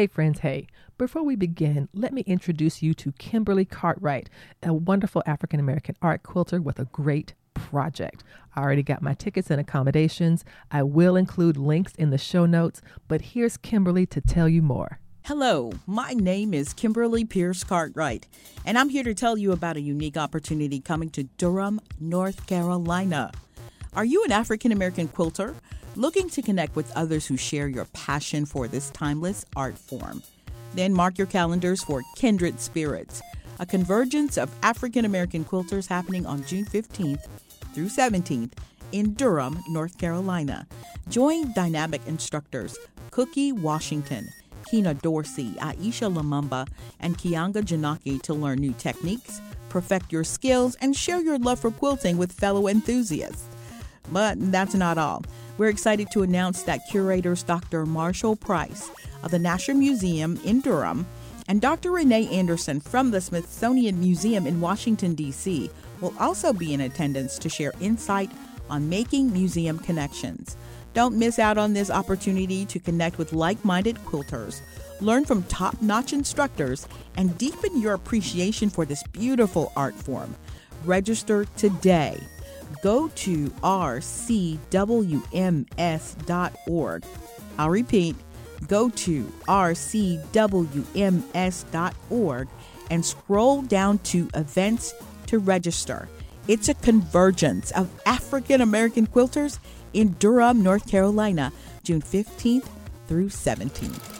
Hey, friends, hey. Before we begin, let me introduce you to Kimberly Cartwright, a wonderful African American art quilter with a great project. I already got my tickets and accommodations. I will include links in the show notes, but here's Kimberly to tell you more. Hello, my name is Kimberly Pierce Cartwright, and I'm here to tell you about a unique opportunity coming to Durham, North Carolina. Are you an African American quilter? Looking to connect with others who share your passion for this timeless art form. Then mark your calendars for Kindred Spirits, a convergence of African American quilters happening on June 15th through 17th in Durham, North Carolina. Join dynamic instructors Cookie Washington, Kina Dorsey, Aisha Lumumba, and Kianga Janaki to learn new techniques, perfect your skills, and share your love for quilting with fellow enthusiasts. But that's not all. We're excited to announce that curators Dr. Marshall Price of the Nasher Museum in Durham and Dr. Renee Anderson from the Smithsonian Museum in Washington, D.C., will also be in attendance to share insight on making museum connections. Don't miss out on this opportunity to connect with like minded quilters, learn from top notch instructors, and deepen your appreciation for this beautiful art form. Register today go to rcwms.org. I'll repeat, go to rcwms.org and scroll down to events to register. It's a convergence of African American quilters in Durham, North Carolina, June 15th through 17th.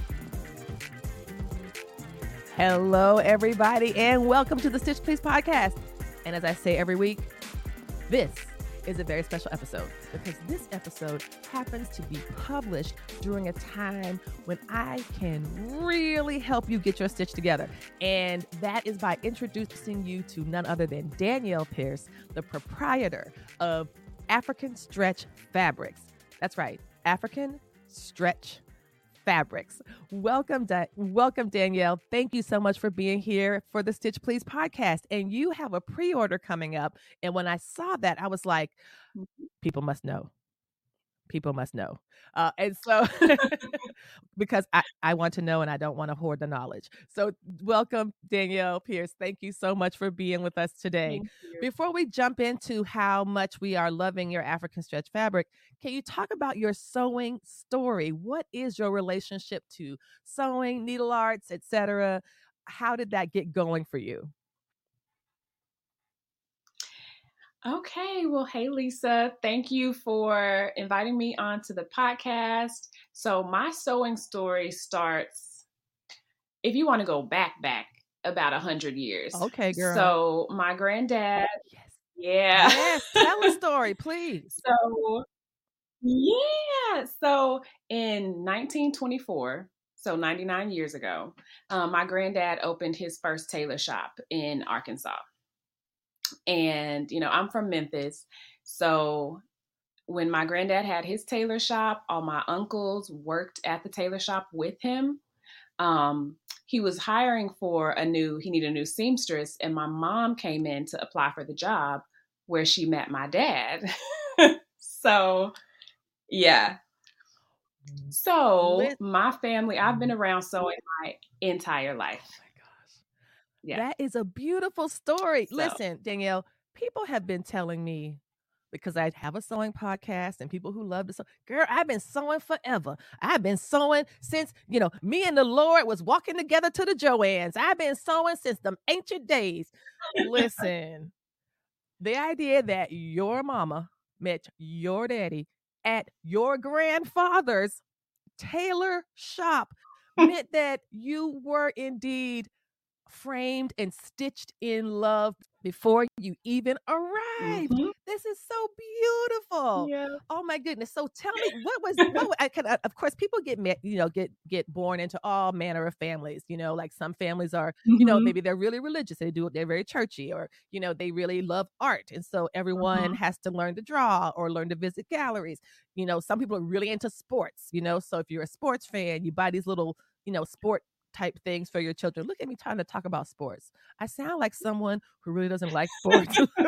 Hello, everybody, and welcome to the Stitch Please podcast. And as I say every week, this is a very special episode because this episode happens to be published during a time when I can really help you get your stitch together. And that is by introducing you to none other than Danielle Pierce, the proprietor of African Stretch Fabrics. That's right, African Stretch fabrics. Welcome, da- welcome, Danielle. Thank you so much for being here for the Stitch Please podcast. And you have a pre-order coming up. And when I saw that, I was like, mm-hmm. people must know people must know. Uh, and so, because I, I want to know and I don't want to hoard the knowledge. So, welcome, Danielle Pierce. Thank you so much for being with us today. Before we jump into how much we are loving your African stretch fabric, can you talk about your sewing story? What is your relationship to sewing, needle arts, etc.? How did that get going for you? Okay, well, hey Lisa, thank you for inviting me onto the podcast. So, my sewing story starts, if you want to go back, back about a hundred years. Okay, girl. So, my granddad, yes, yeah, yes, tell a story, please. So, yeah, so in 1924, so 99 years ago, um, my granddad opened his first tailor shop in Arkansas. And, you know, I'm from Memphis. So when my granddad had his tailor shop, all my uncles worked at the tailor shop with him. Um, he was hiring for a new, he needed a new seamstress, and my mom came in to apply for the job where she met my dad. so, yeah. So, my family, I've been around sewing my entire life. Yeah. That is a beautiful story. So. Listen, Danielle, people have been telling me because I have a sewing podcast and people who love to sew. Girl, I've been sewing forever. I've been sewing since, you know, me and the Lord was walking together to the Joannes. I've been sewing since the ancient days. Listen, the idea that your mama met your daddy at your grandfather's tailor shop meant that you were indeed framed and stitched in love before you even arrive. Mhm. This is so beautiful. Yeah. Oh my goodness. So tell me what was what I can of course people get ma- you know get get born into all manner of families, you know, like some families are, you know, Mhm. maybe they're really religious, they do they're very churchy or you know, they really love art and so everyone Mhm. has to learn to draw or learn to visit galleries. You know, some people are really into sports, you know, so if you're a sports fan, you buy these little, you know, sport type things for your children. Look at me trying to talk about sports. I sound like someone who really doesn't like sports.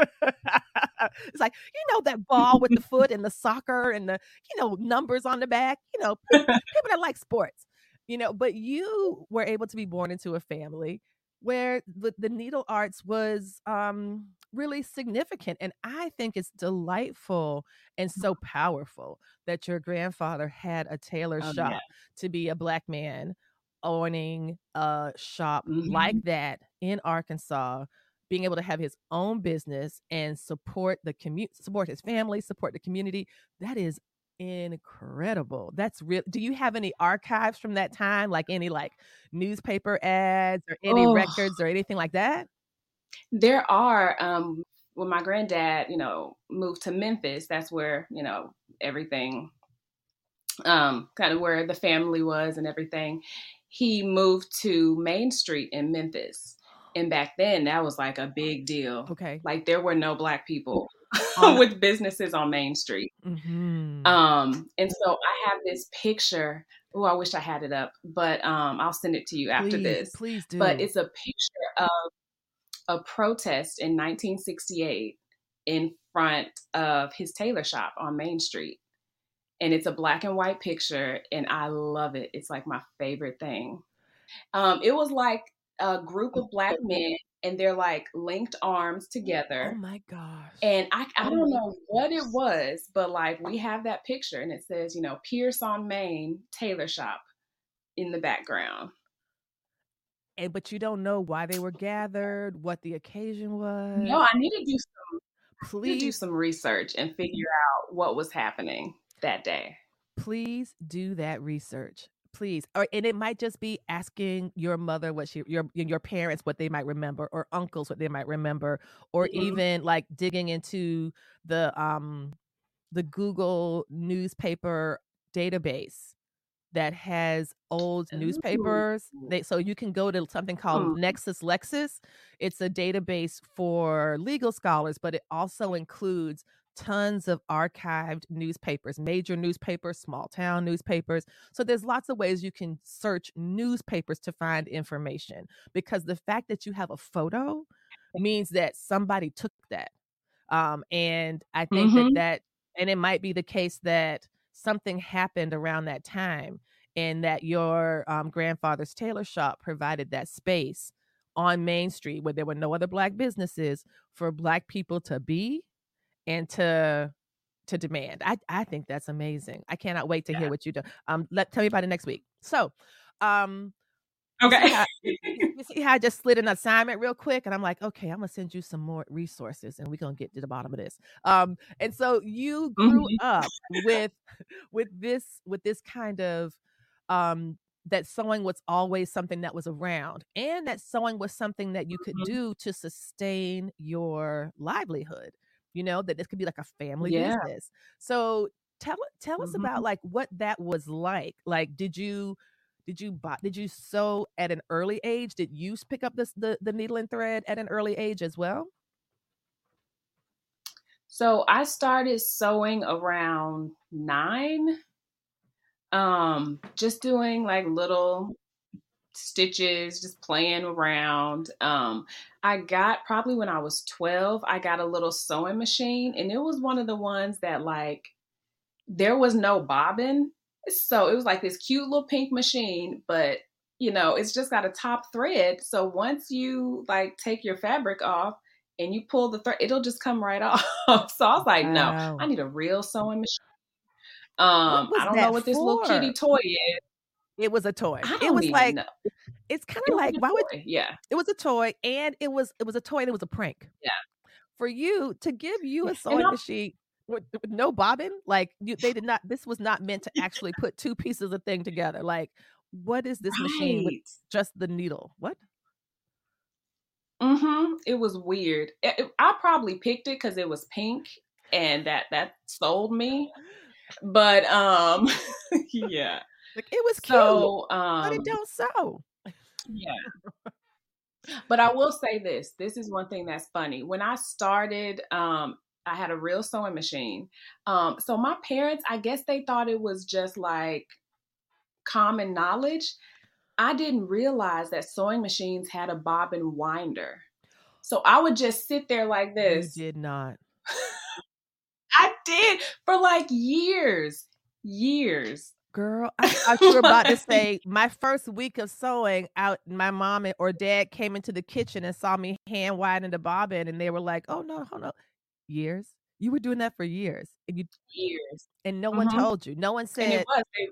it's like, you know, that ball with the foot and the soccer and the, you know, numbers on the back, you know, pe- people that like sports, you know, but you were able to be born into a family where the, the needle arts was um really significant and i think it's delightful and so powerful that your grandfather had a tailor Oh, shop yeah. to be a black man owning a shop like Mhm. that in Arkansas, being able to have his own business and support the community, support his family, support the community. That is incredible. That's real. Do you have any archives from that time, like any like newspaper ads or any Oh. records or anything like that? There are um when my granddad, you know, moved to Memphis, that's where, you know, everything um kind of where the family was and everything. He moved to Main Street in Memphis. And back then that was like a big deal. Okay. Like there were no black people with businesses on Main Street. Mhm. Um and so I have this picture. Oh, I wish I had it up, but um I'll send it to you after please, this please do. but it's a picture of a protest in 1968 in front of his tailor shop on Main Street. And it's a black and white picture, and I love it. It's like my favorite thing. Um, it was like a group of black men, and they're like linked arms together. oh my gosh. And I, I don't know what it was, but like we have that picture, and it says, you know, Pierce on Main Tailor Shop in the background. and but you don't know why they were gathered, what the occasion was. No, I need to do some to do some research and figure out what was happening that day. please do that research please or and it might just be asking your mother what she your your parents what they might remember or uncles what they might remember or Mhm. even like digging into the um the google newspaper database that has old newspapers they, so you can go to something called Hmm. nexus lexis it's a database for legal scholars but it also includes tons of archived newspapers major newspapers small town newspapers. So there's lots of ways you can search newspapers to find information because the fact that you have a photo means that somebody took that. Um, and i think that Mhm. that and it might be the case that something happened around that time and that your um, grandfather's tailor shop provided that space on main street where there were no other black businesses for black people to be and to to demand i i think that's amazing i cannot wait to hear what you do um let tell me about it next week so um Okay. see how, see how I just slid an assignment real quick, and I'm like, okay, I'm gonna send you some more resources, and we're gonna get to the bottom of this. Um, and so you grew Mhm. up with with this with this kind of um that sewing was always something that was around, and that sewing was something that you could Mhm. do to sustain your livelihood. You know that this could be like a family Yeah. business. So tell tell us Mhm. about like what that was like. Like, did you did you buy did you sew at an early age did you pick up this the, the needle and thread at an early age as well So I started sewing around nine. Um, just doing like little stitches, just playing around. Um, I got probably when I was 12, I got a little sewing machine, and it was one of the ones that like there was no bobbin. So it was like this cute little pink machine, but you know, it's just got a top thread. So once you like take your fabric off and you pull the thread, it'll just come right off. so I was like, no, I need a real sewing machine. Um, I don't know what this little kitty toy is. It was a toy it was like know. it's kind of was like why would yeah. it was a toy and it was it was a toy and it was a prank Yeah. for you to give you a sewing machine with, with no bobbin like you, they did not this was not meant to actually put two pieces of thing together like what is this machine with just the needle what Mm-hmm. It was weird. It, it, I probably picked it because it was pink, and that that sold me. But um, yeah, like it was so, cute, um, but it don't sew. Yeah. But I will say this. This is one thing that's funny. When I started, um, I had a real sewing machine. Um, so my parents, I guess they thought it was just like common knowledge. I didn't realize that sewing machines had a bobbin winder. So I would just sit there like this. You did not. I did for like years, years. Girl, I thought you were about to say my first week of sewing out. My mom or dad came into the kitchen and saw me hand winding the bobbin, and they were like, "Oh no, hold on, years. You were doing that for years, and you years, and no one Mhm. told you. No one said it was. They,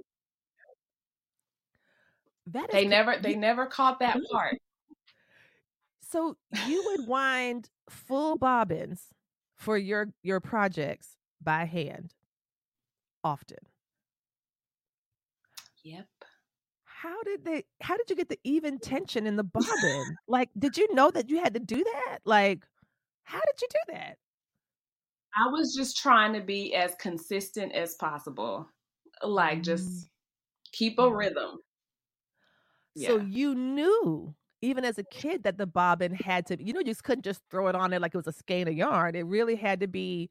that. They never, they never caught that part. so you would wind full bobbins for your your projects by hand often. Yep. How did they? How did you get the even tension in the bobbin? like, did you know that you had to do that? Like, how did you do that? I was just trying to be as consistent as possible. Like just keep a rhythm. So you knew, even as a kid, that the bobbin had to, you know, you just couldn't just throw it on there like it was a skein of yarn. It really had to be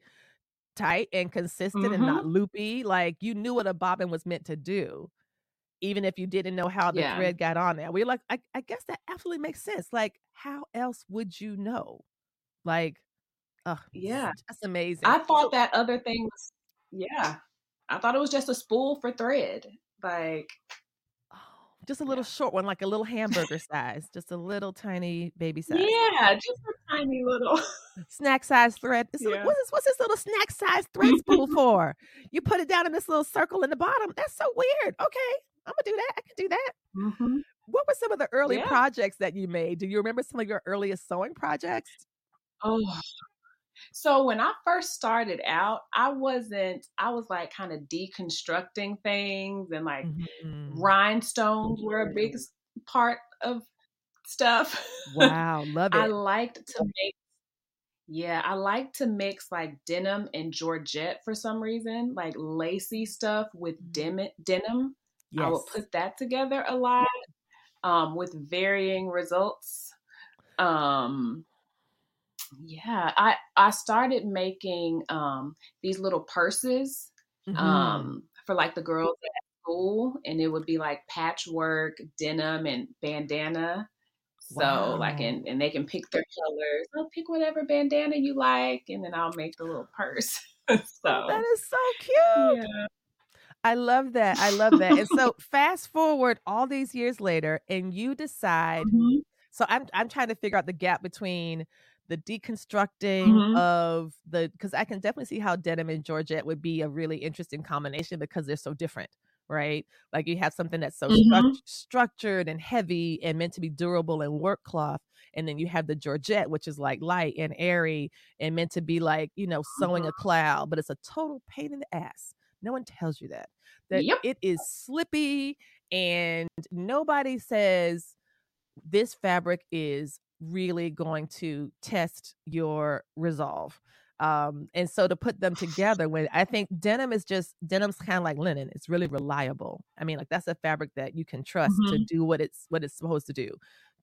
tight and consistent and Mm-hmm. not loopy. Like you knew what a bobbin was meant to do, even if you didn't know how the Yeah. thread got on there. We're like, I, I guess that absolutely makes sense. Like, how else would you know? Like, oh, Yeah. that's amazing. I thought that other thing was yeah. I thought it was just a spool for thread. Like oh, just a little short one, like a little hamburger size, just a little tiny baby size. yeah, just a tiny little snack size thread. Like, Yeah. what's this, what's this little snack size thread spool for? You put it down in this little circle in the bottom. That's so weird. Okay, I'm gonna do that. I can do that. Mhm. What were some of the early Yeah. projects that you made? Do you remember some of your earliest sewing projects? Oh. So when I first started out, I wasn't I was like kind of deconstructing things and like Mhm. rhinestones were a big part of stuff. Wow, love it. I liked to make yeah, I like to mix like denim and Georgette for some reason, like lacy stuff with dim- denim. I would. Put that together a lot um, with varying results. Um, yeah, I I started making um, these little purses Mhm. um, for like the girls at school, and it would be like patchwork, denim, and bandana. So like, and and they can pick their colors. I'll pick whatever bandana you like, and then I'll make the little purse. Oh, so that is so cute. yeah, I love that. I love that. And so fast forward all these years later, and you decide Mhm. So I'm I'm trying to figure out the gap between the deconstructing Mhm. of the because I can definitely see how denim and Georgette would be a really interesting combination because they're so different, right? Like you have something that's so struc- Mhm. structured and heavy and meant to be durable and work cloth, and then you have the Georgette, which is like light and airy and meant to be like you know sewing a cloud, but it's a total pain in the ass. No one tells you that that Yep. it is slippy and nobody says this fabric is really going to test your resolve. Um, and so to put them together when I think denim is just denim's kind of like linen. It's really reliable. I mean, like that's a fabric that you can trust to Mhm. do what it's what it's supposed to do.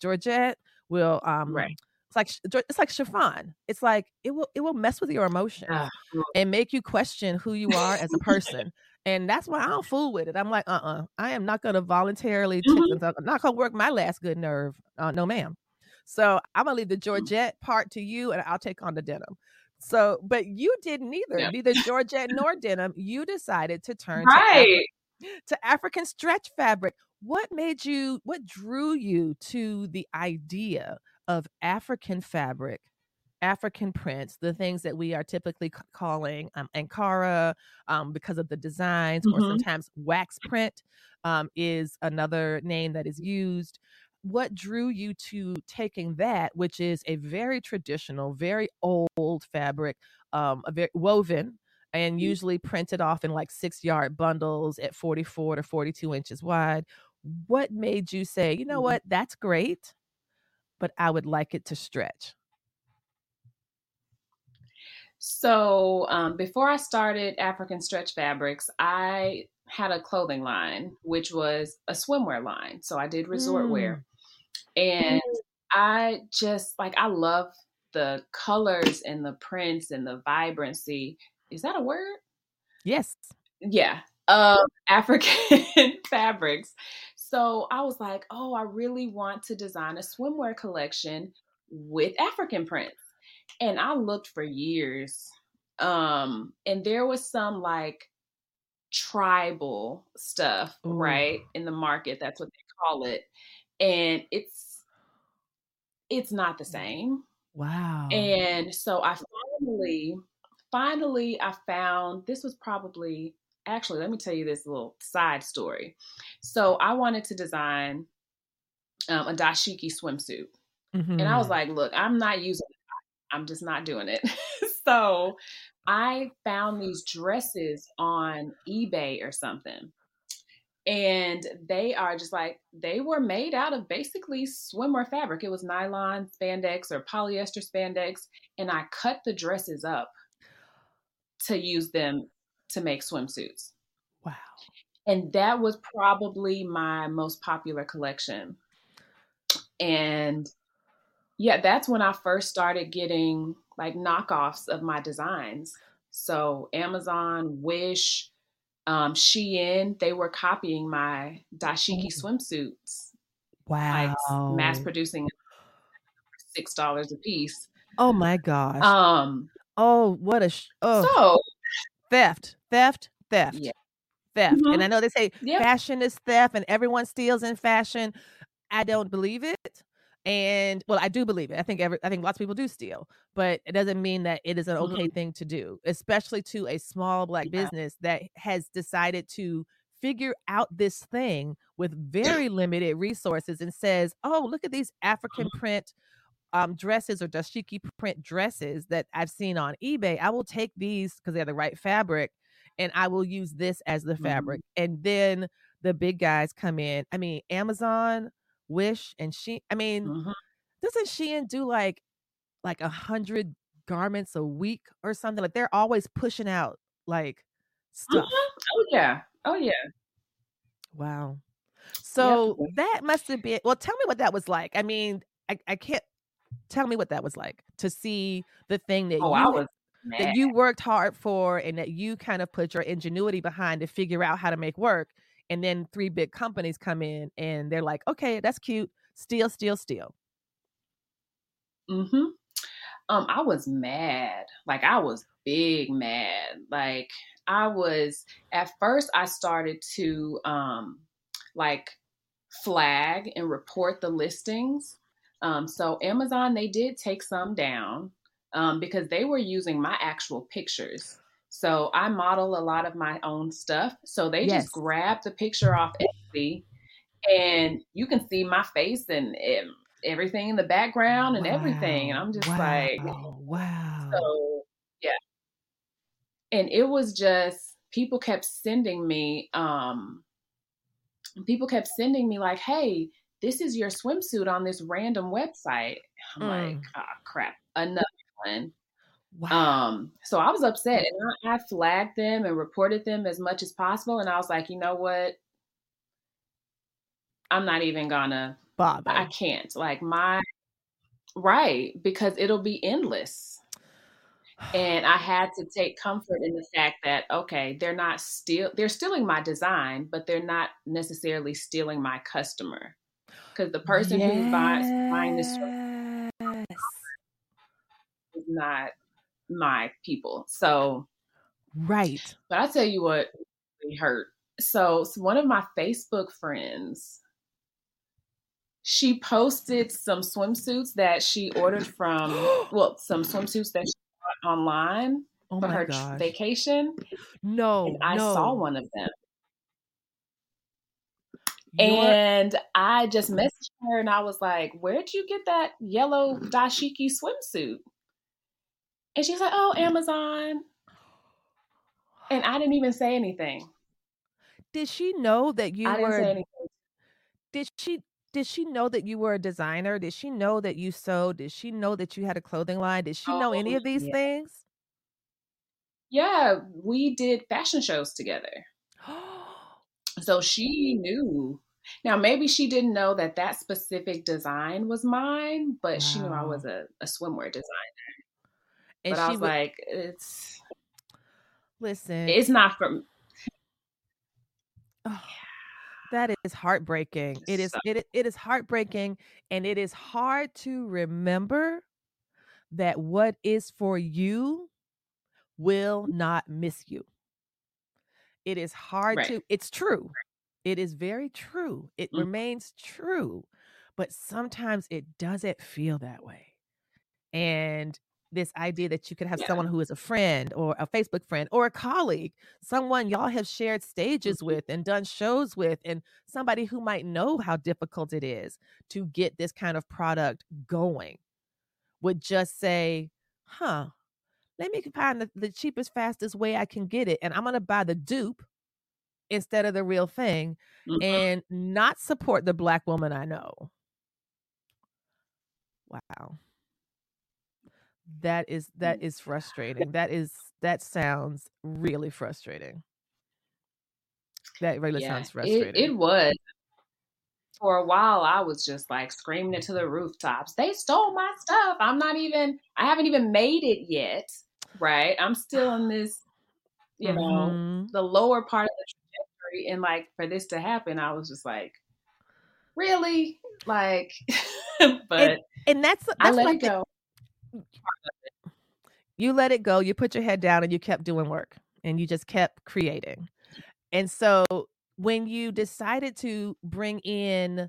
Georgette will um Right. It's like it's like chiffon. It's like it will it will mess with your emotions Ah, mm. and make you question who you are as a person. And that's why I don't fool with it. I'm like, uh uh I am not going to voluntarily, Mhm. this- I'm not going to work my last good nerve. Uh, no, ma'am. So I'm going to leave the Mm. Georgette part to you and I'll take on the denim. So, but you did neither, Yeah. neither Georgette nor denim. You decided to turn to, right. To African stretch fabric. What made you, what drew you to the idea of African fabric African prints, the things that we are typically c- calling um, Ankara um, because of the designs, or Mhm. sometimes wax print um, is another name that is used. What drew you to taking that, which is a very traditional, very old fabric, um, a very woven and usually printed off in like six yard bundles at 44 to 42 inches wide? What made you say, you know Mhm. what, that's great, but I would like it to stretch? So um, before I started African Stretch Fabrics, I had a clothing line, which was a swimwear line. So I did resort mm. wear. And I just like, I love the colors and the prints and the vibrancy. Is that a word? Yes. Yeah. Of African fabrics. So I was like, oh, I really want to design a swimwear collection with African prints and I looked for years. Um, and there was some like tribal stuff, Ooh. right, in the market. That's what they call it. And it's it's not the same. Wow. And so I finally finally I found this was probably actually let me tell you this little side story. So I wanted to design um, a dashiki swimsuit. Mm-hmm. And I was mm-hmm. like, look, I'm not using I'm just not doing it. so I found these dresses on eBay or something. And they are just like, they were made out of basically swimwear fabric. It was nylon spandex or polyester spandex. And I cut the dresses up to use them to make swimsuits. Wow. And that was probably my most popular collection. And yeah, that's when I first started getting like knockoffs of my designs. So Amazon, Wish, um, Shein, they were copying my dashiki mm. swimsuits. Wow. Like mass producing six dollars a piece. Oh my gosh. Um. Oh, what a sh- oh. So theft, theft, theft, yeah. theft. Mm-hmm. And I know they say fashion is theft, and everyone steals in fashion. I don't believe it and well i do believe it i think every i think lots of people do steal but it doesn't mean that it is an okay mm-hmm. thing to do especially to a small black yeah. business that has decided to figure out this thing with very limited resources and says oh look at these african mm-hmm. print um, dresses or dashiki print dresses that i've seen on ebay i will take these because they're the right fabric and i will use this as the fabric mm-hmm. and then the big guys come in i mean amazon Wish and she I mean, mm-hmm. doesn't Shein do like like a hundred garments a week or something? Like they're always pushing out like stuff. Mm-hmm. Oh yeah. Oh yeah. Wow. So yep. that must have been well, tell me what that was like. I mean, I, I can't tell me what that was like to see the thing that oh, you was that you worked hard for and that you kind of put your ingenuity behind to figure out how to make work and then three big companies come in and they're like, okay, that's cute. Steal, steal, steal. Mm-hmm. Um, I was mad. Like I was big mad. Like I was at first I started to um like flag and report the listings. Um, so Amazon they did take some down um, because they were using my actual pictures. So I model a lot of my own stuff. So they yes. just grabbed the picture off Etsy and you can see my face and, and everything in the background and wow. everything. And I'm just wow. like, wow. So yeah. And it was just people kept sending me, um, people kept sending me like, hey, this is your swimsuit on this random website. I'm mm. like, oh crap, another one. Wow. Um, so I was upset and I, I flagged them and reported them as much as possible. And I was like, you know what? I'm not even gonna bother. I can't. Like my right, because it'll be endless. And I had to take comfort in the fact that okay, they're not steal they're stealing my design, but they're not necessarily stealing my customer. Because the person yes. who's buying, buying this is not my people. So, right. But I tell you what really hurt. So, so one of my Facebook friends, she posted some swimsuits that she ordered from, well, some swimsuits that she bought online oh for her gosh. vacation. No, and I no. saw one of them. And I just messaged her and I was like, Where'd you get that yellow dashiki swimsuit? And she's like, oh, Amazon. And I didn't even say anything. Did she know that you I were? Didn't say anything. Did she? did she know that you were a designer? Did she know that you sewed? Did she know that you had a clothing line? Did she know any Oh, of these yeah. things? Yeah, we did fashion shows together. So she knew. Now, maybe she didn't know that that specific design was mine, but she knew I was a, a swimwear designer. And But I she was would like, it's listen. it's not from Oh, that is heartbreaking. it is it, it is heartbreaking and it is hard to remember that what is for you will not miss you. It is hard right. to it's true. It is very true. It Mm, remains true. But sometimes it doesn't feel that way. And this idea that you could have Yeah. someone who is a friend or a Facebook friend or a colleague, someone y'all have shared stages Mhm. with and done shows with, and somebody who might know how difficult it is to get this kind of product going would just say, huh, let me find the, the cheapest, fastest way I can get it. And I'm going to buy the dupe instead of the real thing Mhm. and not support the black woman I know. Wow. That is that is frustrating. That is that sounds really frustrating. That really Yeah, sounds it frustrating. it was. For a while, I was just like screaming it to the rooftops. They stole my stuff. I'm not even. I haven't even made it yet. Right. I'm still in this. You know, Mhm. the lower part of the trajectory, and like for this to happen, I was just like, really, like. And but and that's I that's let like it the, go. you let it go, you put your head down and you kept doing work and you just kept creating. And so when you decided to bring in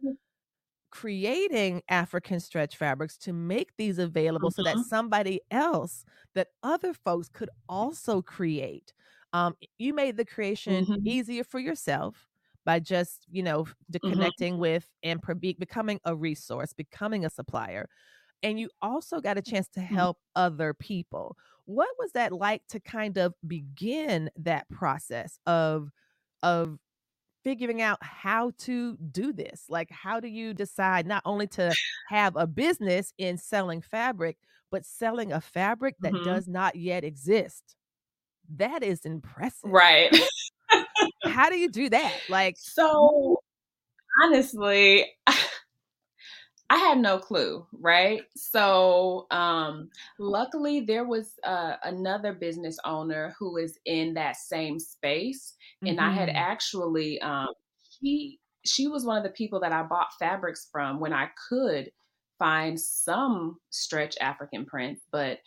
creating African stretch fabrics to make these available so that Mhm. somebody else, that other folks could also create. Um, you made the creation Mhm. easier for yourself by just, you know, de- Mhm. connecting with and be- becoming a resource, becoming a supplier. And you also got a chance to Mhm. help other people. What was that like to kind of begin that process of of figuring out how to do this. Like, how do you decide not only to have a business in selling fabric, but selling a fabric that Mhm. does not yet exist? That is impressive. Right. How do you do that? Like, So honestly, I had no clue, right? So, um, luckily, there was uh, another business owner who is in that same space, and I had mhm, actually, um, she she was one of the people that I bought fabrics from when I could find some stretch African print, but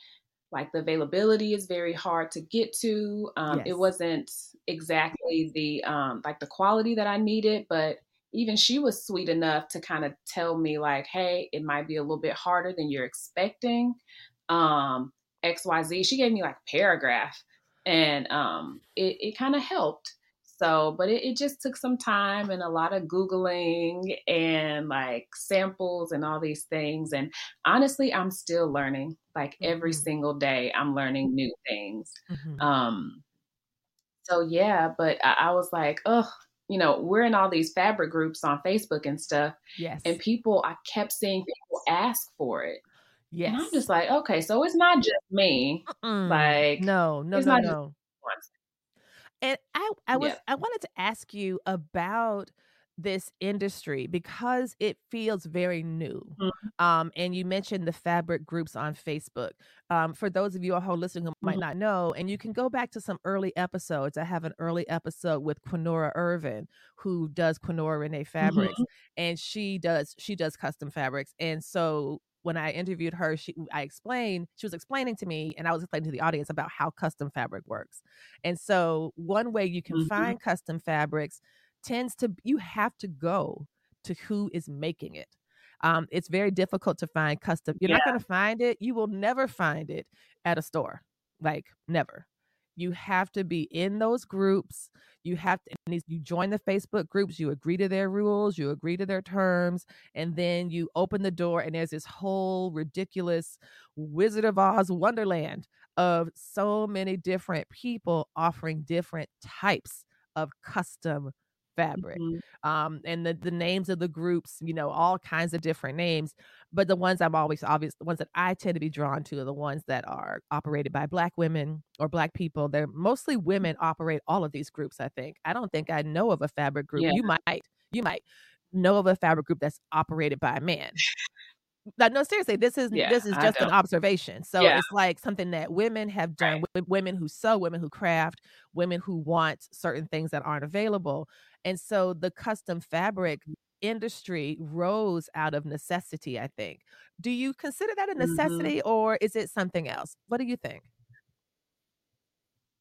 like the availability is very hard to get to. Um, it wasn't exactly the um, like the quality that I needed, but even she was sweet enough to kind of tell me like, hey, it might be a little bit harder than you're expecting. Um, XYZ. She gave me like a paragraph and um, it, it kind of helped. So, but it, it just took some time and a lot of Googling and like samples and all these things. And honestly, I'm still learning. Like every Mhm, single day, I'm learning new things. mhm. Um, so yeah, but I, I was like, oh, you know, we're in all these fabric groups on Facebook and stuff, Yes. and people, I kept seeing people ask for it. Yes. And I'm just like, okay, so it's not just me. Mm-mm. Like, No, no, it's no, not no. And I I was Yeah. I wanted to ask you about this industry because it feels very new. Mhm. Um, and you mentioned the fabric groups on Facebook. Um, for those of you all who are listening who might Mhm. not know, and you can go back to some early episodes. I have an early episode with Quinora Irvin, who does Quinora Renee Fabrics, Mhm. and she does she does custom fabrics. And so when I interviewed her, she I explained she was explaining to me, and I was explaining to the audience about how custom fabric works. And so one way you can Mhm. find custom fabrics tends to you have to go to who is making it. Um, it's very difficult to find custom. You're Yeah. not going to find it. You will never find it at a store. Like never. You have to be in those groups. You have to you join the Facebook groups, you agree to their rules, you agree to their terms, and then you open the door and there's this whole ridiculous Wizard of Oz wonderland of so many different people offering different types of custom fabric. Mm-hmm. Um, and the, the names of the groups, you know, all kinds of different names. But the ones I'm always obvious, the ones that I tend to be drawn to are the ones that are operated by Black women or Black people. They're mostly women operate all of these groups, I think. I don't think I know of a fabric group. Yeah. You might, you might know of a fabric group that's operated by a man. no, seriously, this is yeah, this is just an observation. So yeah. it's like something that women have done. Right. Women who sew, women who craft, women who want certain things that aren't available. And so the custom fabric industry rose out of necessity, I think. Do you consider that a mm-hmm. necessity mm-hmm. or is it something else? What do you think?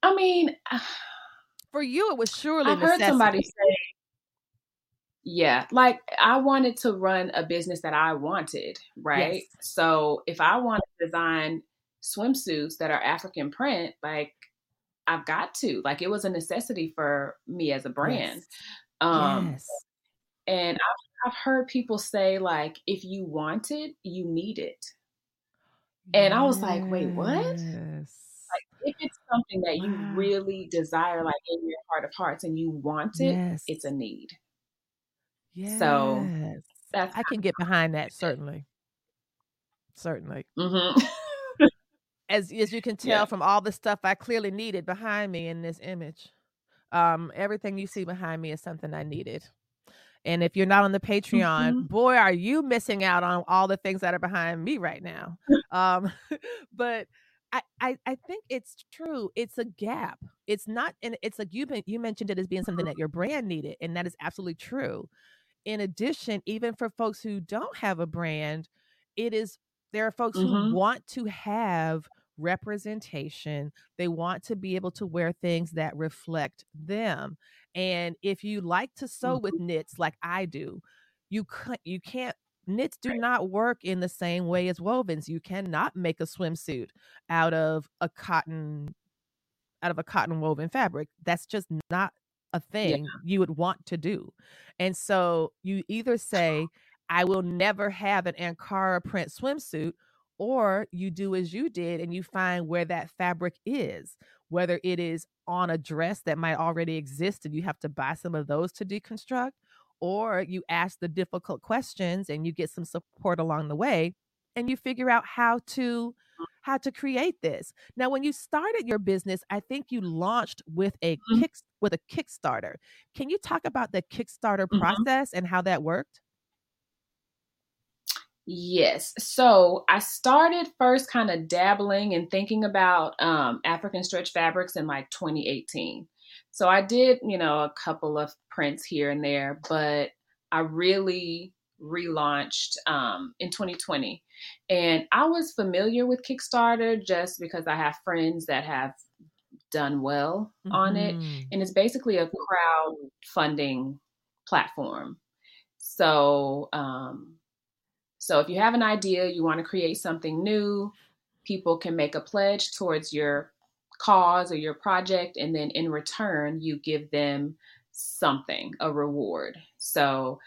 I mean, for you, it was surely. I heard somebody say, "Yeah, like I wanted to run a business that I wanted, right? Yes. So if I want to design swimsuits that are African print, like I've got to. Like it was a necessity for me as a brand. Yes. Um yes. and I've, I've heard people say like if you want it, you need it. And yes. I was like, wait, what? Like if it's something that wow. you really desire like in your heart of hearts and you want it, it's a need. Yes. So that's I can get behind that certainly. Certainly. Mm-hmm. as as you can tell yeah. from all the stuff I clearly needed behind me in this image. Um, everything you see behind me is something I needed. And if you're not on the Patreon, mm-hmm. boy, are you missing out on all the things that are behind me right now. um, but I, I, I think it's true. It's a gap. It's not, and it's like you've been you mentioned it as being something that your brand needed, and that is absolutely true. In addition, even for folks who don't have a brand, it is there are folks mm-hmm. who want to have representation. They want to be able to wear things that reflect them. And if you like to sew with mm-hmm. knits like I do, you can't you can't knits do not work in the same way as wovens. You cannot make a swimsuit out of a cotton out of a cotton woven fabric. That's just not a thing yeah. you would want to do. And so you either say I will never have an Ankara print swimsuit or you do as you did and you find where that fabric is, whether it is on a dress that might already exist and you have to buy some of those to deconstruct, or you ask the difficult questions and you get some support along the way and you figure out how to how to create this. Now when you started your business, I think you launched with a mm-hmm. kick with a Kickstarter. Can you talk about the Kickstarter mm-hmm. process and how that worked? Yes. So I started first kind of dabbling and thinking about um, African stretch fabrics in like 2018. So I did, you know, a couple of prints here and there, but I really relaunched um, in 2020. And I was familiar with Kickstarter just because I have friends that have done well mm-hmm. on it. Mm-hmm. And it's basically a crowd funding platform. So, um, so if you have an idea, you want to create something new, people can make a pledge towards your cause or your project, and then in return, you give them something, a reward. So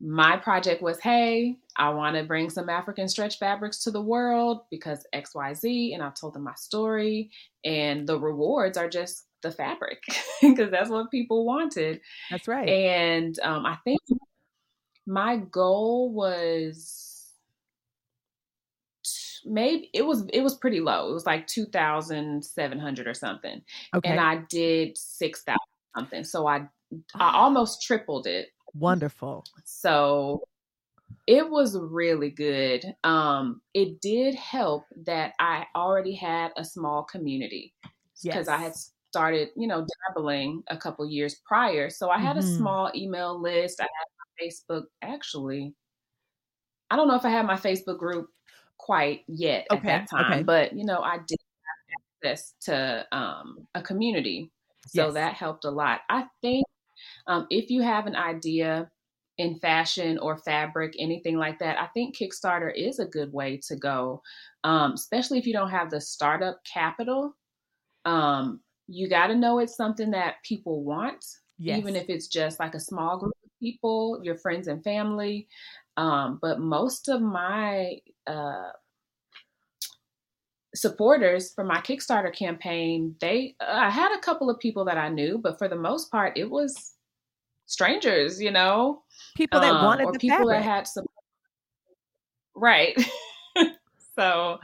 my project was hey, I want to bring some African stretch fabrics to the world because XYZ. And I've told them my story. And the rewards are just the fabric because that's what people wanted. That's right. And um, I think my goal was maybe it was it was pretty low. It was like two thousand seven hundred or something, okay. and I did six thousand something. So I I almost tripled it. Wonderful. So it was really good. Um, it did help that I already had a small community because yes. I had started, you know, dabbling a couple years prior. So I had mm-hmm. a small email list. I had Facebook actually. I don't know if I had my Facebook group quite yet okay, at that time, okay. but you know, I did have access to um, a community, so yes. that helped a lot. I think um, if you have an idea in fashion or fabric, anything like that, I think Kickstarter is a good way to go, um, especially if you don't have the startup capital. Um, you got to know it's something that people want, yes. even if it's just like a small group people, your friends and family. Um, but most of my uh, supporters for my Kickstarter campaign, they uh, I had a couple of people that I knew, but for the most part, it was strangers, you know, people that um, wanted or the people fabric. that had some right. so,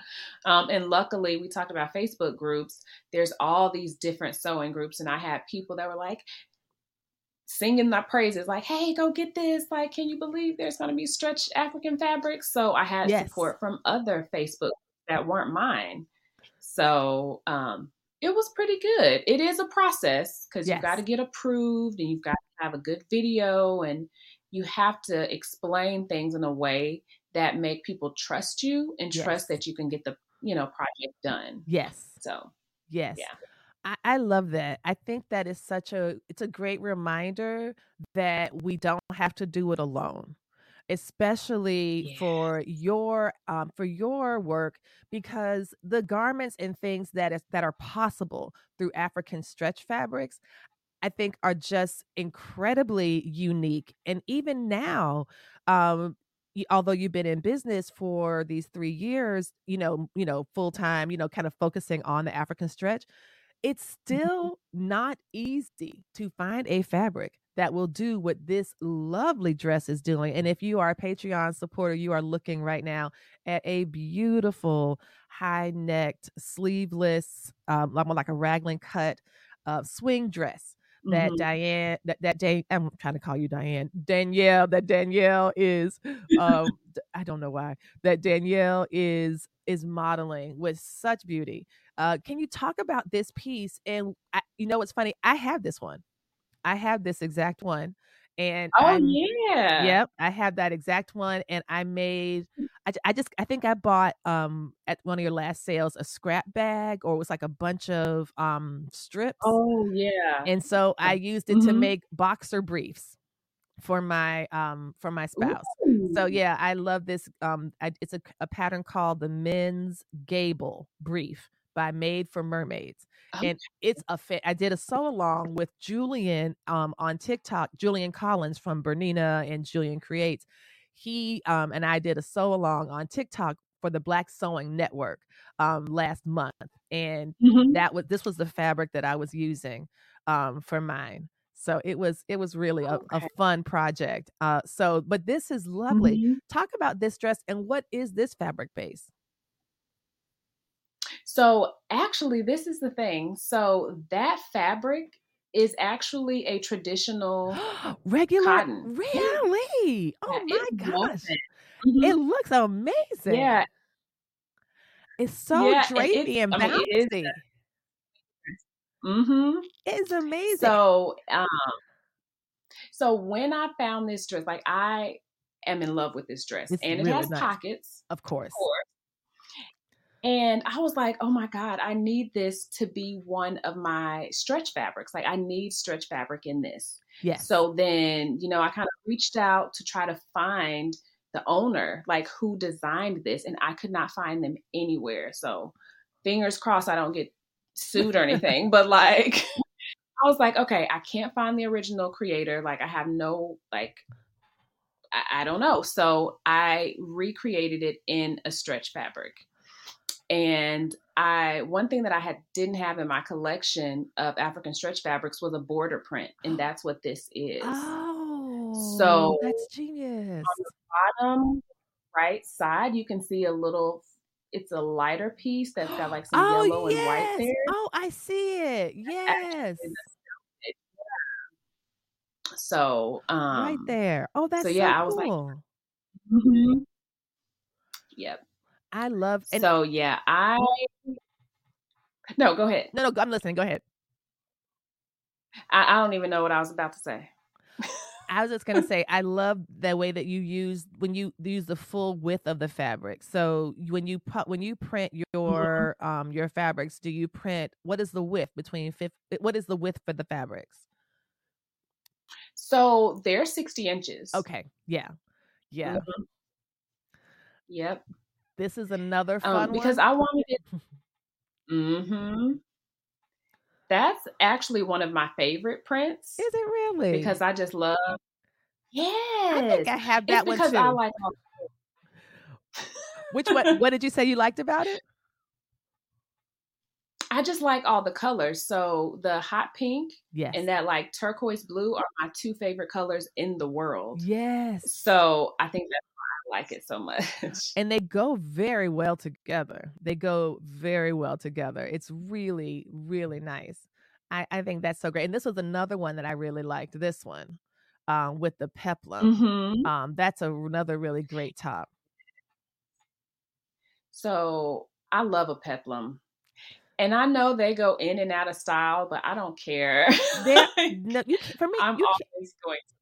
um, and luckily, we talked about Facebook groups. There's all these different sewing groups, and I had people that were like singing my praises, like, "Hey, go get this! Like, can you believe there's going to be stretched African fabrics?" So I had Yes. support from other Facebook that weren't mine. So um, it was pretty good. It is a process because Yes. you've got to get approved and you've got to have a good video and you have to explain things in a way that make people trust you and Yes. trust that you can get the you know project done. yes. So Yes. Yeah. I, I love that. I think that is such a it's a great reminder that we don't have to do it alone. Especially Yeah. for your um for your work because the garments and things that is that are possible through African stretch fabrics I think are just incredibly unique. And even now, um, although you've been in business for these three years, you know, you know, full time, you know, kind of focusing on the African stretch, it's still not easy to find a fabric that will do what this lovely dress is doing. And if you are a Patreon supporter, you are looking right now at a beautiful high necked, sleeveless, um, more like a raglan cut uh, swing dress that mhm. Diane that that Dan, I'm trying to call you Diane Danielle that Danielle is um I don't know why that Danielle is is modeling with such beauty. Uh can you talk about this piece and I, you know what's funny I have this one. I have this exact one and oh I'm yeah. Yep, I have that exact one, and I made. I, I just I think I bought um at one of your last sales a scrap bag, or it was like a bunch of um strips, Oh yeah. and so I used it to Mhm. make boxer briefs for my um for my spouse. So yeah, I love this. Um, I, it's a, a pattern called the Men's Gable Brief by Made for Mermaids, Oh, and it's a fa- I did a sew along with Julian um on TikTok, Julian Collins from Bernina and Julian Creates. He um and I did a sew along on TikTok for the Black Sewing Network um last month, and mhm. that was this was the fabric that I was using um for mine. So it was it was really a, a fun project. Uh so but this is lovely. Mhm. Talk about this dress and what is this fabric base? So actually, this is the thing. So that fabric is actually a traditional. Regular Cotton. really? Oh Yeah, my gosh. Mhm. It looks amazing. Yeah, It's so yeah, and drapey and I mean, it is. bouncy. Mm-hmm. It's amazing. So, um, so when I found this dress, like I am in love with this dress, It's and it really has nice. pockets, of course. of course. And I was like, oh my God, I need this to be one of my stretch fabrics. Like, I need stretch fabric in this. Yes. So then, you know, I kind of reached out to try to find the owner, like who designed this, and I could not find them anywhere. So, fingers crossed I don't get sued or anything, but like, I was like, okay, I can't find the original creator. Like, I have no, like, I, I don't know. So, I recreated it in a stretch fabric. And I one thing that I had didn't have in my collection of African stretch fabrics was a border print, and that's what this is. oh, So- that's genius. Bottom right side, you can see a little. It's a lighter piece that's got like some oh, yellow yes. and white there. Oh, I see it. Yes. So um, right there. Oh, that's yeah, so I was like- cool. mhm. Yep. I love and so yeah, I. No, go ahead. no, no, I'm listening. Go ahead. I, I don't even know what I was about to say. I was just gonna say, I love the way that you use when you use the full width of the fabric. So when you pu- when you print your um your fabrics, do you print what is the width between fifth? What is the width for the fabrics? So they're sixty inches. Okay, yeah, yeah. Mhm. Yep. This is another fun Um, because one. I wanted it. Mm-hmm. That's actually one of my favorite prints Is it really? because I just love. Yes. I think I have it's that one because too. I like. Which one? What did you say you liked about it? I just like all the colors. So the hot pink Yes. and that like turquoise blue are my two favorite colors in the world. yes. So I think that's like it so much. and they go very well together. They go very well together. It's really, really nice. I, I think that's so great. And this was another one that I really liked. This one, um, with the peplum. Mhm. Um, that's a, another really great top. So I love a peplum. And I know they go in and out of style, but I don't care. No, you for me, I'm always going to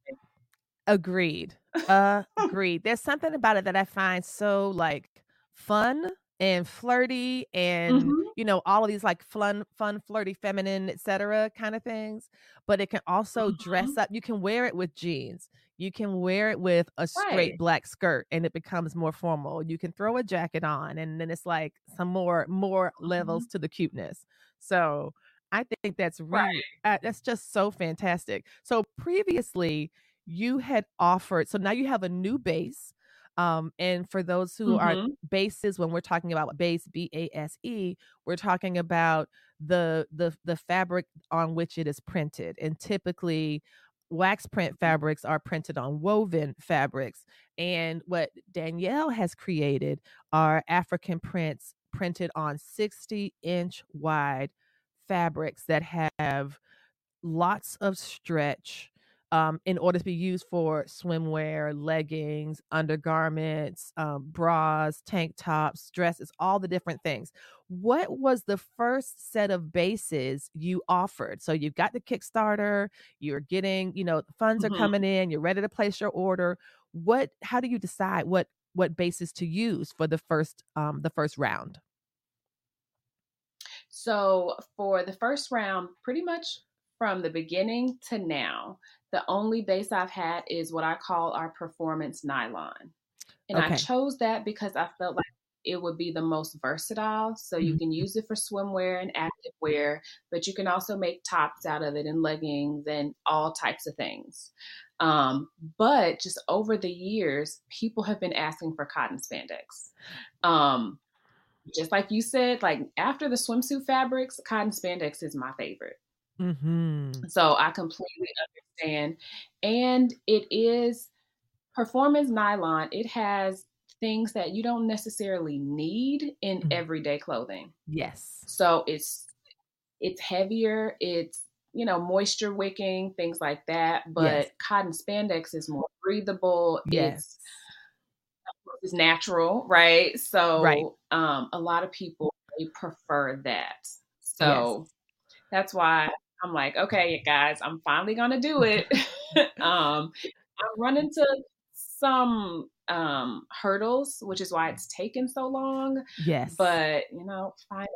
agreed. Agreed. There's something about it that I find so like fun and flirty and Mhm. you know all of these like fun fun flirty feminine etc kind of things but it can also dress Mhm. up you can wear it with jeans you can wear it with a straight Right. black skirt and it becomes more formal you can throw a jacket on and then it's like some more more levels to the cuteness so i think that's really uh, that's just so fantastic so previously you had offered so now you have a new base um, and for those who are Mhm. bases when we're talking about base b-a-s-e we're talking about the the the fabric on which it is printed and typically wax print fabrics are printed on woven fabrics and what danielle has created are african prints printed on 60 inch wide fabrics that have lots of stretch um, in order to be used for swimwear, leggings, undergarments, um, bras, tank tops, dresses, all the different things. What was the first set of bases you offered? So you've got the Kickstarter, you're getting, you know, funds are Mhm. coming in, you're ready to place your order. What? How do you decide what what bases to use for the first um, the first round? So for the first round, pretty much from the beginning to now, the only base I've had is what I call our performance nylon. And I chose that because I felt like it would be the most versatile. So you Mhm. can use it for swimwear and active wear, but you can also make tops out of it and leggings and all types of things. Um, but just over the years, people have been asking for cotton spandex. Um, just like you said, like after the swimsuit fabrics, cotton spandex is my favorite. Mm-hmm. So I completely understand. And it is performance nylon, it has things that you don't necessarily need in Mhm. everyday clothing. Yes. So it's it's heavier, it's you know, moisture wicking, things like that. But Yes. cotton spandex is more breathable. Yes. It's is natural, right? So Right. um a lot of people they prefer that. So that's why I'm like, okay, guys, I'm finally gonna do it. um I'm running into some um hurdles, which is why it's taken so long. Yes. But you know, finally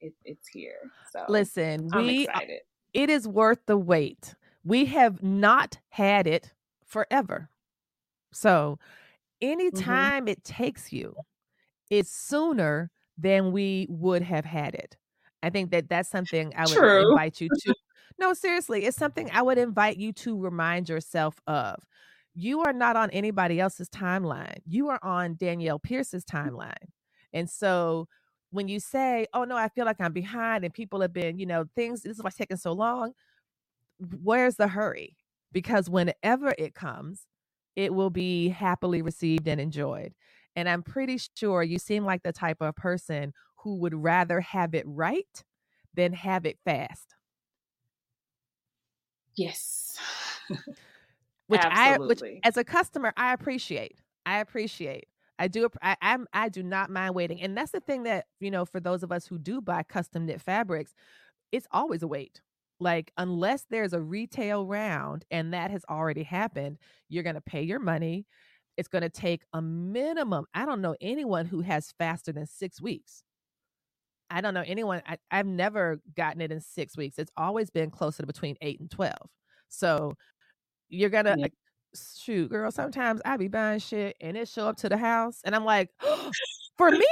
it, it's here. So listen, I'm we excited. it is worth the wait. We have not had it forever. So Mm-hmm. it takes you, it's sooner than we would have had it. I think that that's something I would True. invite you to. No, seriously, it's something I would invite you to remind yourself of. You are not on anybody else's timeline. You are on Danielle Pierce's mm. timeline. And so when you say, oh no, I feel like I'm behind and people have been, you know, things, this is what's taking so long, where's the hurry? Because whenever it comes, it will be happily received and enjoyed. And I'm pretty sure you seem like the type of person who would rather have it right than have it fast. Yes. Which I, which as a customer, I appreciate. I appreciate. I do. I, I'm. I do not mind waiting, and that's the thing that you know. For those of us who do buy custom knit fabrics, it's always a wait. Like unless there's a retail round and that has already happened, you're gonna pay your money. It's gonna take a minimum. I don't know anyone who has faster than six weeks. I don't know anyone. I, I've never gotten it in six weeks. It's always been closer to between eight and twelve. So you're gonna Yeah. like, shoot, girl. Sometimes I be buying shit and it show up to the house, and I'm like, oh, for me,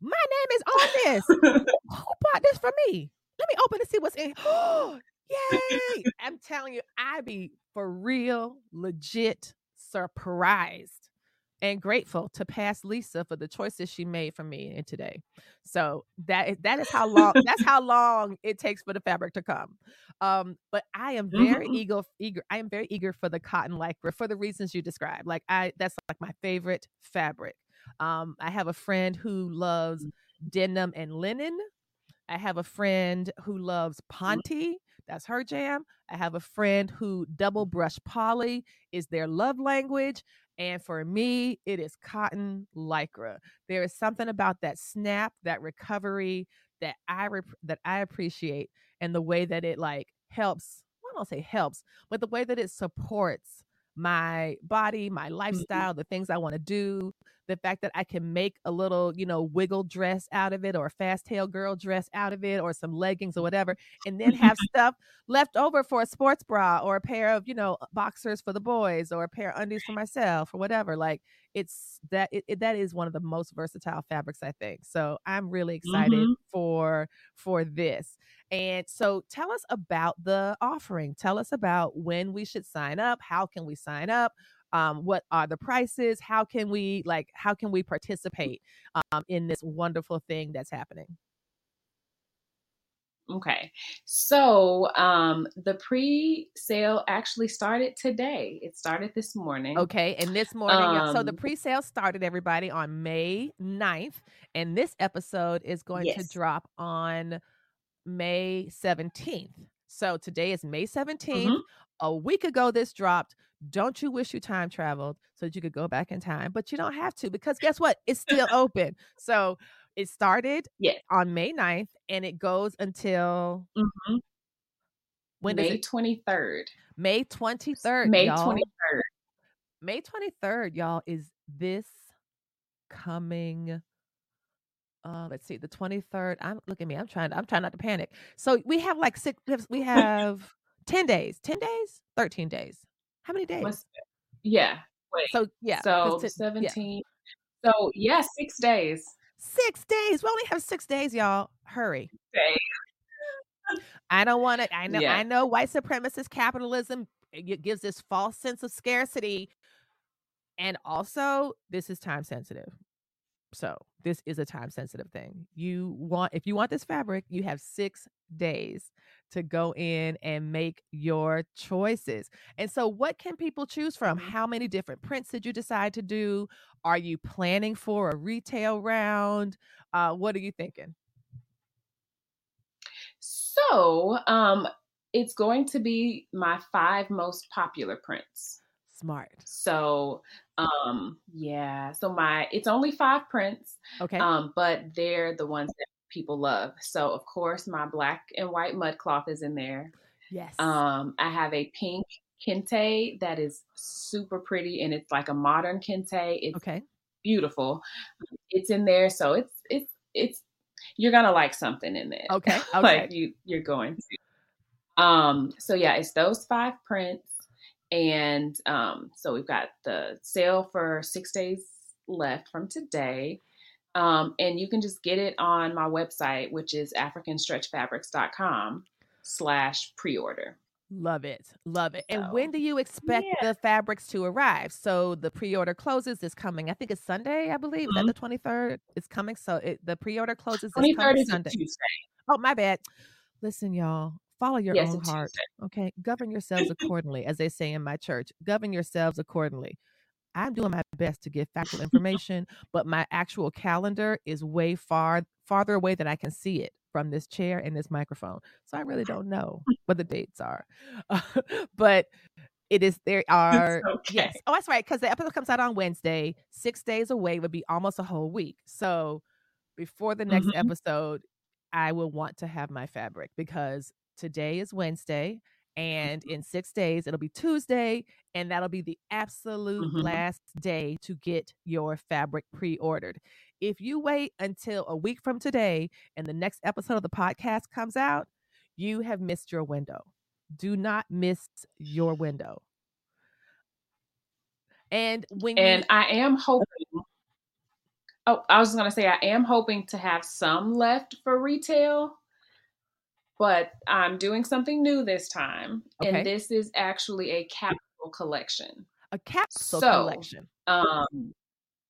my name is on this. Who bought this for me? Let me open and see what's in. Oh, Yay! I'm telling you, I be for real, legit surprised and grateful to past Lisa for the choices she made for me in today. So that is that is how long that's how long it takes for the fabric to come. Um, but I am very mm-hmm. eager eager I am very eager for the cotton lycra for the reasons you described. Like I that's like my favorite fabric. Um, I have a friend who loves mm. denim and linen. I have a friend who loves mm. Ponte. That's her jam. I have a friend who double brush poly is their love language. And for me, it is cotton lycra. There is something about that snap, that recovery that I rep- that I appreciate, and the way that it like helps. I don't say helps, but the way that it supports my body, my mm-hmm. lifestyle, the things I want to do, the fact that I can make a little, you know, wiggle dress out of it or a fast tail girl dress out of it or some leggings or whatever, and then have stuff left over for a sports bra or a pair of, you know, boxers for the boys or a pair of undies for myself or whatever. Like it's that it, it, that is one of the most versatile fabrics I think. So I'm really excited mm-hmm. for for this. And so tell us about the offering. Tell us about when we should sign up, how can we sign up? Um, what are the prices? How can we like how can we participate um, in this wonderful thing that's happening? Okay. So um, the pre sale actually started today. It started this morning. Okay. And this morning, um, so the um pre sale started everybody on May 9th. And this episode is going yes. to drop on May 17th. So today is May 17th. Mm-hmm. A week ago, this dropped. Don't you wish you time traveled so that you could go back in time? But you don't have to because guess what? It's still open. So it started yes. on May 9th and it goes until mm-hmm. when May 23rd. May 23rd. May y'all. 23rd. May 23rd, y'all, is this coming uh let's see the 23rd i'm look at me i'm trying i'm trying not to panic. So we have like six we have 10 days 10 days? 13 days. How many days? What's, yeah wait. So yeah so t- 17 yeah. so yeah six days. Six days we only have six days y'all. Hurry. Days. i don't want to i know yeah. i know white supremacist capitalism it gives this false sense of scarcity. And also this is time sensitive so this is a time sensitive thing. You want if you want this fabric, you have 6 days to go in and make your choices. And so what can people choose from? Mm-hmm. How many different prints did you decide to do? Are you planning for a retail round? Uh, what are you thinking? So, um, it's going to be my five most popular prints. Smart. So, um, yeah. So my it's only five prints. Okay. Um, but they're the ones that people love. So of course my black and white mud cloth is in there. Yes. Um, I have a pink kente that is super pretty and it's like a modern kente. It's okay. beautiful. It's in there, so it's it's it's you're gonna like something in there. Okay. Okay. like you you're going to. Um, so yeah, it's those five prints. And um, so we've got the sale for six days left from today. Um, and you can just get it on my website, which is africanstretchfabrics.com slash pre-order. Love it. Love it. So, and when do you expect yeah. the fabrics to arrive? So the pre-order closes this coming, I think it's Sunday, I believe. Mm-hmm. That the 23rd? It's coming. So it, the pre-order closes this 23rd Sunday. Tuesday. Oh, my bad. Listen, y'all, follow your yes, own heart. Okay. Govern yourselves accordingly, as they say in my church. Govern yourselves accordingly. I'm doing my best to give factual information, but my actual calendar is way far farther away than I can see it from this chair and this microphone. So I really don't know what the dates are. Uh, but it is there are okay. yes. Oh, that's right. Because the episode comes out on Wednesday. Six days away would be almost a whole week. So before the next mm-hmm. episode, I will want to have my fabric because Today is Wednesday, and mm-hmm. in six days, it'll be Tuesday, and that'll be the absolute mm-hmm. last day to get your fabric pre ordered. If you wait until a week from today and the next episode of the podcast comes out, you have missed your window. Do not miss your window. And when and you- I am hoping. Oh, I was going to say I am hoping to have some left for retail but I'm doing something new this time. Okay. And this is actually a capsule collection. A capsule so, collection. Um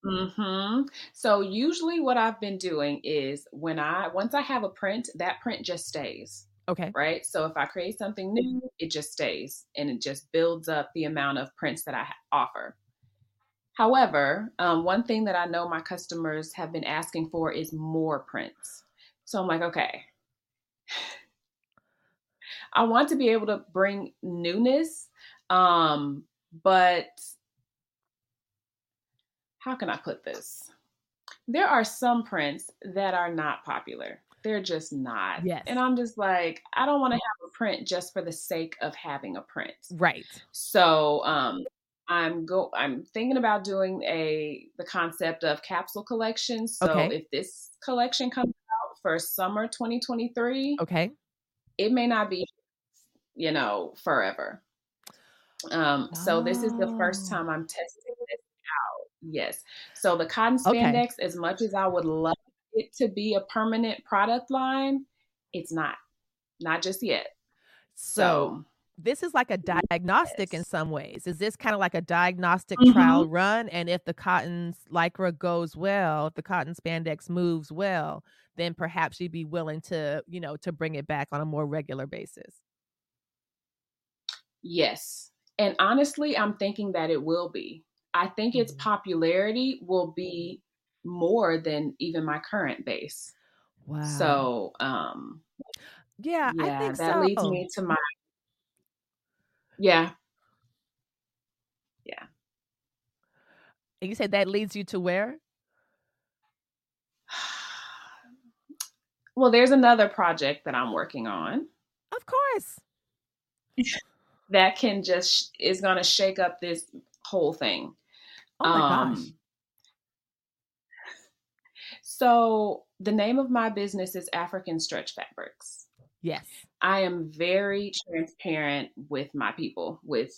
Mm-hmm. So usually what I've been doing is when I once I have a print, that print just stays. Okay. Right. So if I create something new, it just stays and it just builds up the amount of prints that I offer. However, um, one thing that I know my customers have been asking for is more prints. So I'm like, okay, I want to be able to bring newness, um, but how can I put this? There are some prints that are not popular. They're just not. Yes. And I'm just like, I don't want to have a print just for the sake of having a print. Right. So um I'm go I'm thinking about doing a the concept of capsule collections. So Okay. if this collection comes out for summer 2023, Okay. it may not be, you know, forever. Um, so this is the first Oh. time I'm testing this out. Yes. So the cotton Okay. spandex, as much as I would love it to be a permanent product line, it's not. Not just yet. So So this is like a diagnostic in some ways. Is this kind of like a diagnostic Mhm. trial run? And if the cotton lycra goes well, if the cotton spandex moves well, then perhaps you'd be willing to, you know, to bring it back on a more regular basis. Yes. And honestly, I'm thinking that it will be. I think its Mhm. popularity will be more than even my current base. Wow. So, um, yeah, I yeah, think that leads me to my, yeah, And you said that leads you to where? well, there's another project that I'm working on Of course. that can just, is going to shake up this whole thing. Oh my gosh. Um, so the name of my business is African Stretch Fabrics. Yes. I am very transparent with my people. With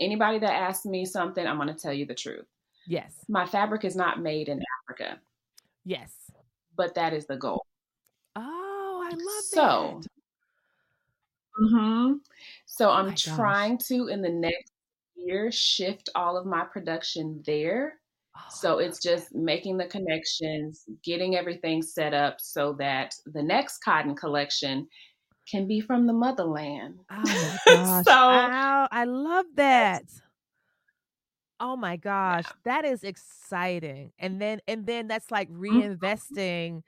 anybody that asks me something, I'm going to tell you the truth. Yes. My fabric is not made in Africa, Yes. but that is the goal. Oh, I love that. So, that. Hmm so Oh I'm my gosh. trying to in the next year shift all of my production there. Oh, So it's just making the connections, getting everything set up so that the next cotton collection can be from the motherland. Oh my gosh. so Ow, I love that. Oh my gosh, yeah, that is exciting. And then and then that's like Mhm. reinvesting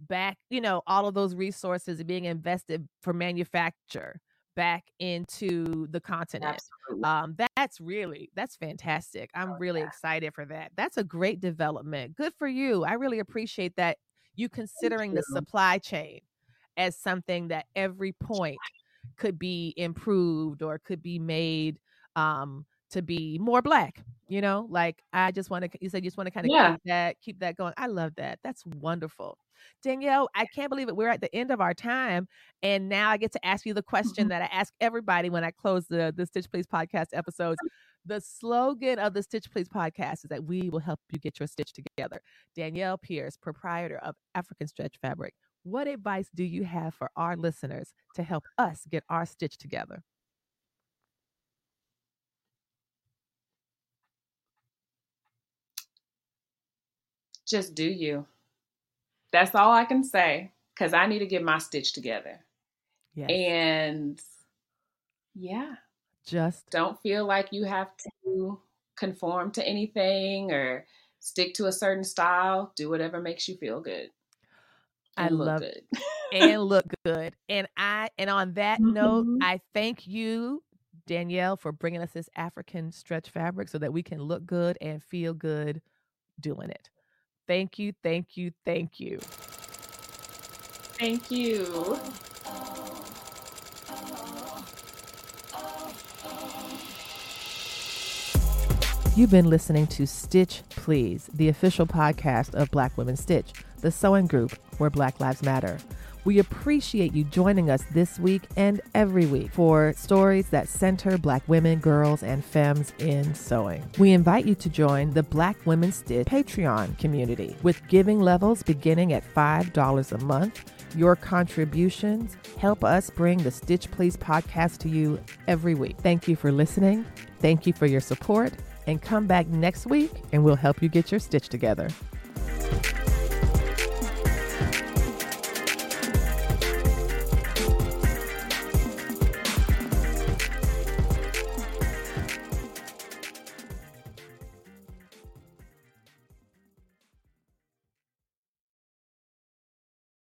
back, you know, all of those resources being invested for manufacture back into the continent. absolutely. Um that's really that's fantastic. I'm Oh, really yeah. excited for that. That's a great development. Good for you. I really appreciate that you considering the supply chain as something that every point could be improved or could be made um to be more black you know? Like i just want to you said you just want to kind of Yeah. keep that keep that going. I love that. That's wonderful. Danielle i can't believe it. We're at the end of our time and now i get to ask you the question Mhm. that i ask everybody when i close the the stitch please podcast episodes. The slogan of the stitch please podcast is that we will help you get your stitch together. Danielle pierce proprietor of african stretch fabric what advice do you have for our listeners to help us get our stitch together Just do you. That's all I can say because I need to get my stitch together. yes And yeah, just don't feel like you have to conform to anything or stick to a certain style. Do whatever makes you feel good I look love good. and look good. And I and on that note, Mhm. I thank you, Danielle, for bringing us this African stretch fabric so that we can look good and feel good doing it. Thank you, thank you, thank you. Thank you. You've been listening to Stitch Please, the official podcast of Black Women Stitch, the sewing group where Black Lives Matter. We appreciate you joining us this week and every week for stories that center Black women, girls, and femmes in sewing. We invite you to join the Black Women Stitch Patreon community with giving levels beginning at $5 a month. Your contributions help us bring the Stitch Please podcast to you every week. Thank you for listening. Thank you for your support and come back next week and we'll help you get your stitch together.